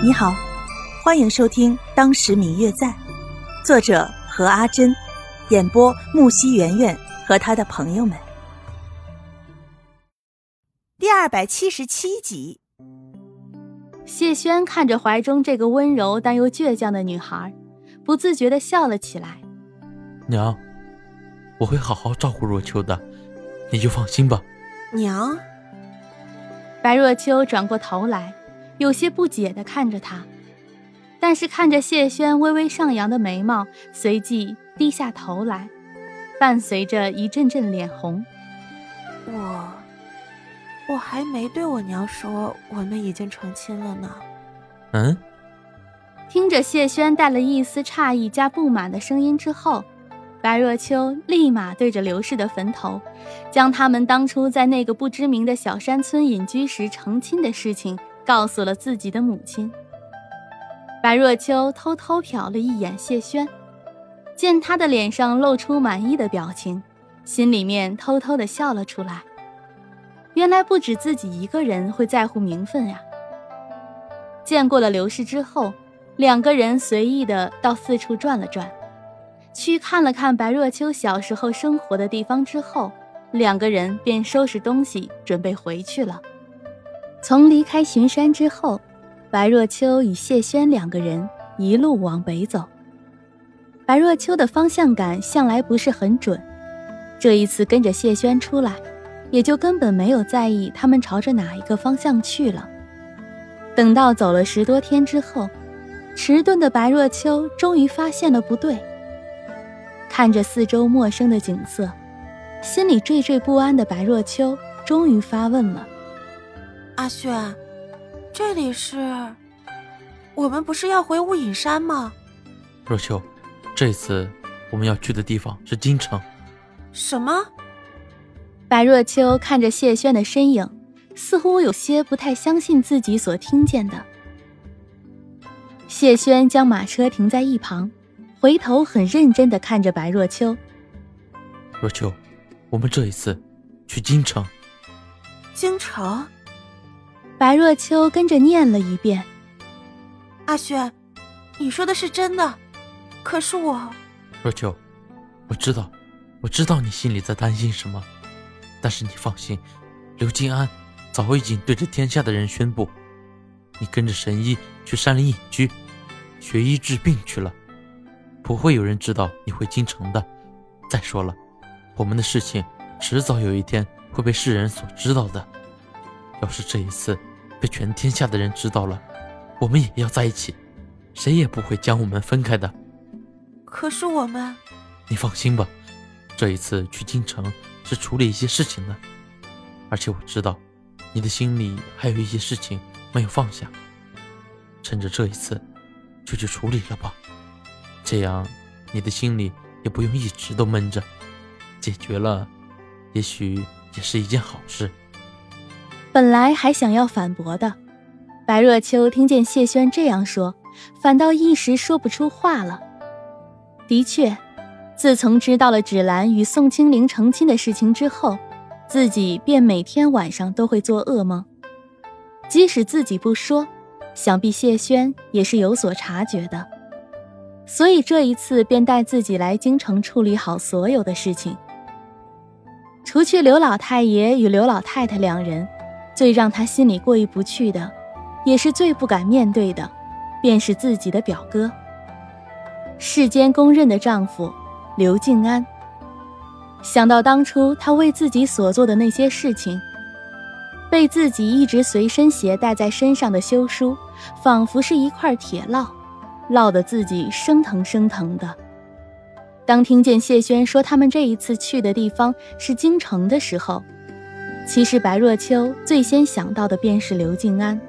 你好，欢迎收听《当时明月在》，作者何阿珍，演播木西圆圆和他的朋友们。第二百七十七集，谢轩看着怀中这个温柔但又倔强的女孩，不自觉的笑了起来。娘，我会好好照顾若秋的，你就放心吧。娘，白若秋转过头来。有些不解地看着他，但是看着谢轩微微上扬的眉毛，随即低下头来，伴随着一阵阵脸红。我，我还没对我娘说我们已经成亲了呢。嗯。听着谢轩带了一丝诧异加不满的声音之后，白若秋立马对着刘氏的坟头，将他们当初在那个不知名的小山村隐居时成亲的事情。告诉了自己的母亲。白若秋偷偷瞟了一眼谢轩，见他的脸上露出满意的表情，心里面偷偷的笑了出来。原来不止自己一个人会在乎名分呀。见过了刘氏之后，两个人随意的到四处转了转，去看了看白若秋小时候生活的地方之后，两个人便收拾东西准备回去了。从离开巡山之后，白若秋与谢轩两个人一路往北走。白若秋的方向感向来不是很准，这一次跟着谢轩出来，也就根本没有在意他们朝着哪一个方向去了。等到走了十多天之后，迟钝的白若秋终于发现了不对。看着四周陌生的景色，心里惴惴不安的白若秋终于发问了。阿轩，这里是？我们不是要回雾隐山吗？若秋，这次我们要去的地方是京城。什么？白若秋看着谢轩的身影，似乎有些不太相信自己所听见的。谢轩将马车停在一旁，回头很认真的看着白若秋。若秋，我们这一次去京城。京城。白若秋跟着念了一遍：“阿轩，你说的是真的，可是我……若秋，我知道，我知道你心里在担心什么，但是你放心，刘金安早已经对着天下的人宣布，你跟着神医去山林隐居，学医治病去了，不会有人知道你回京城的。再说了，我们的事情迟早有一天会被世人所知道的，要是这一次……”被全天下的人知道了，我们也要在一起，谁也不会将我们分开的。可是我们，你放心吧，这一次去京城是处理一些事情的，而且我知道，你的心里还有一些事情没有放下。趁着这一次，就去处理了吧，这样你的心里也不用一直都闷着，解决了，也许也是一件好事。本来还想要反驳的，白若秋听见谢轩这样说，反倒一时说不出话了。的确，自从知道了芷兰与宋清灵成亲的事情之后，自己便每天晚上都会做噩梦。即使自己不说，想必谢轩也是有所察觉的，所以这一次便带自己来京城处理好所有的事情。除去刘老太爷与刘老太太两人。最让他心里过意不去的，也是最不敢面对的，便是自己的表哥。世间公认的丈夫刘静安。想到当初他为自己所做的那些事情，被自己一直随身携带在身上的休书，仿佛是一块铁烙，烙得自己生疼生疼的。当听见谢轩说他们这一次去的地方是京城的时候，其实白若秋最先想到的便是刘静安。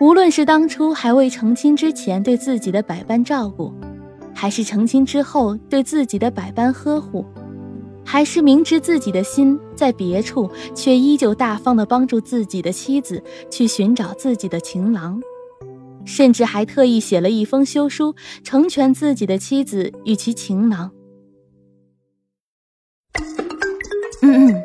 无论是当初还未成亲之前对自己的百般照顾，还是成亲之后对自己的百般呵护，还是明知自己的心在别处，却依旧大方的帮助自己的妻子去寻找自己的情郎，甚至还特意写了一封休书，成全自己的妻子与其情郎。嗯嗯。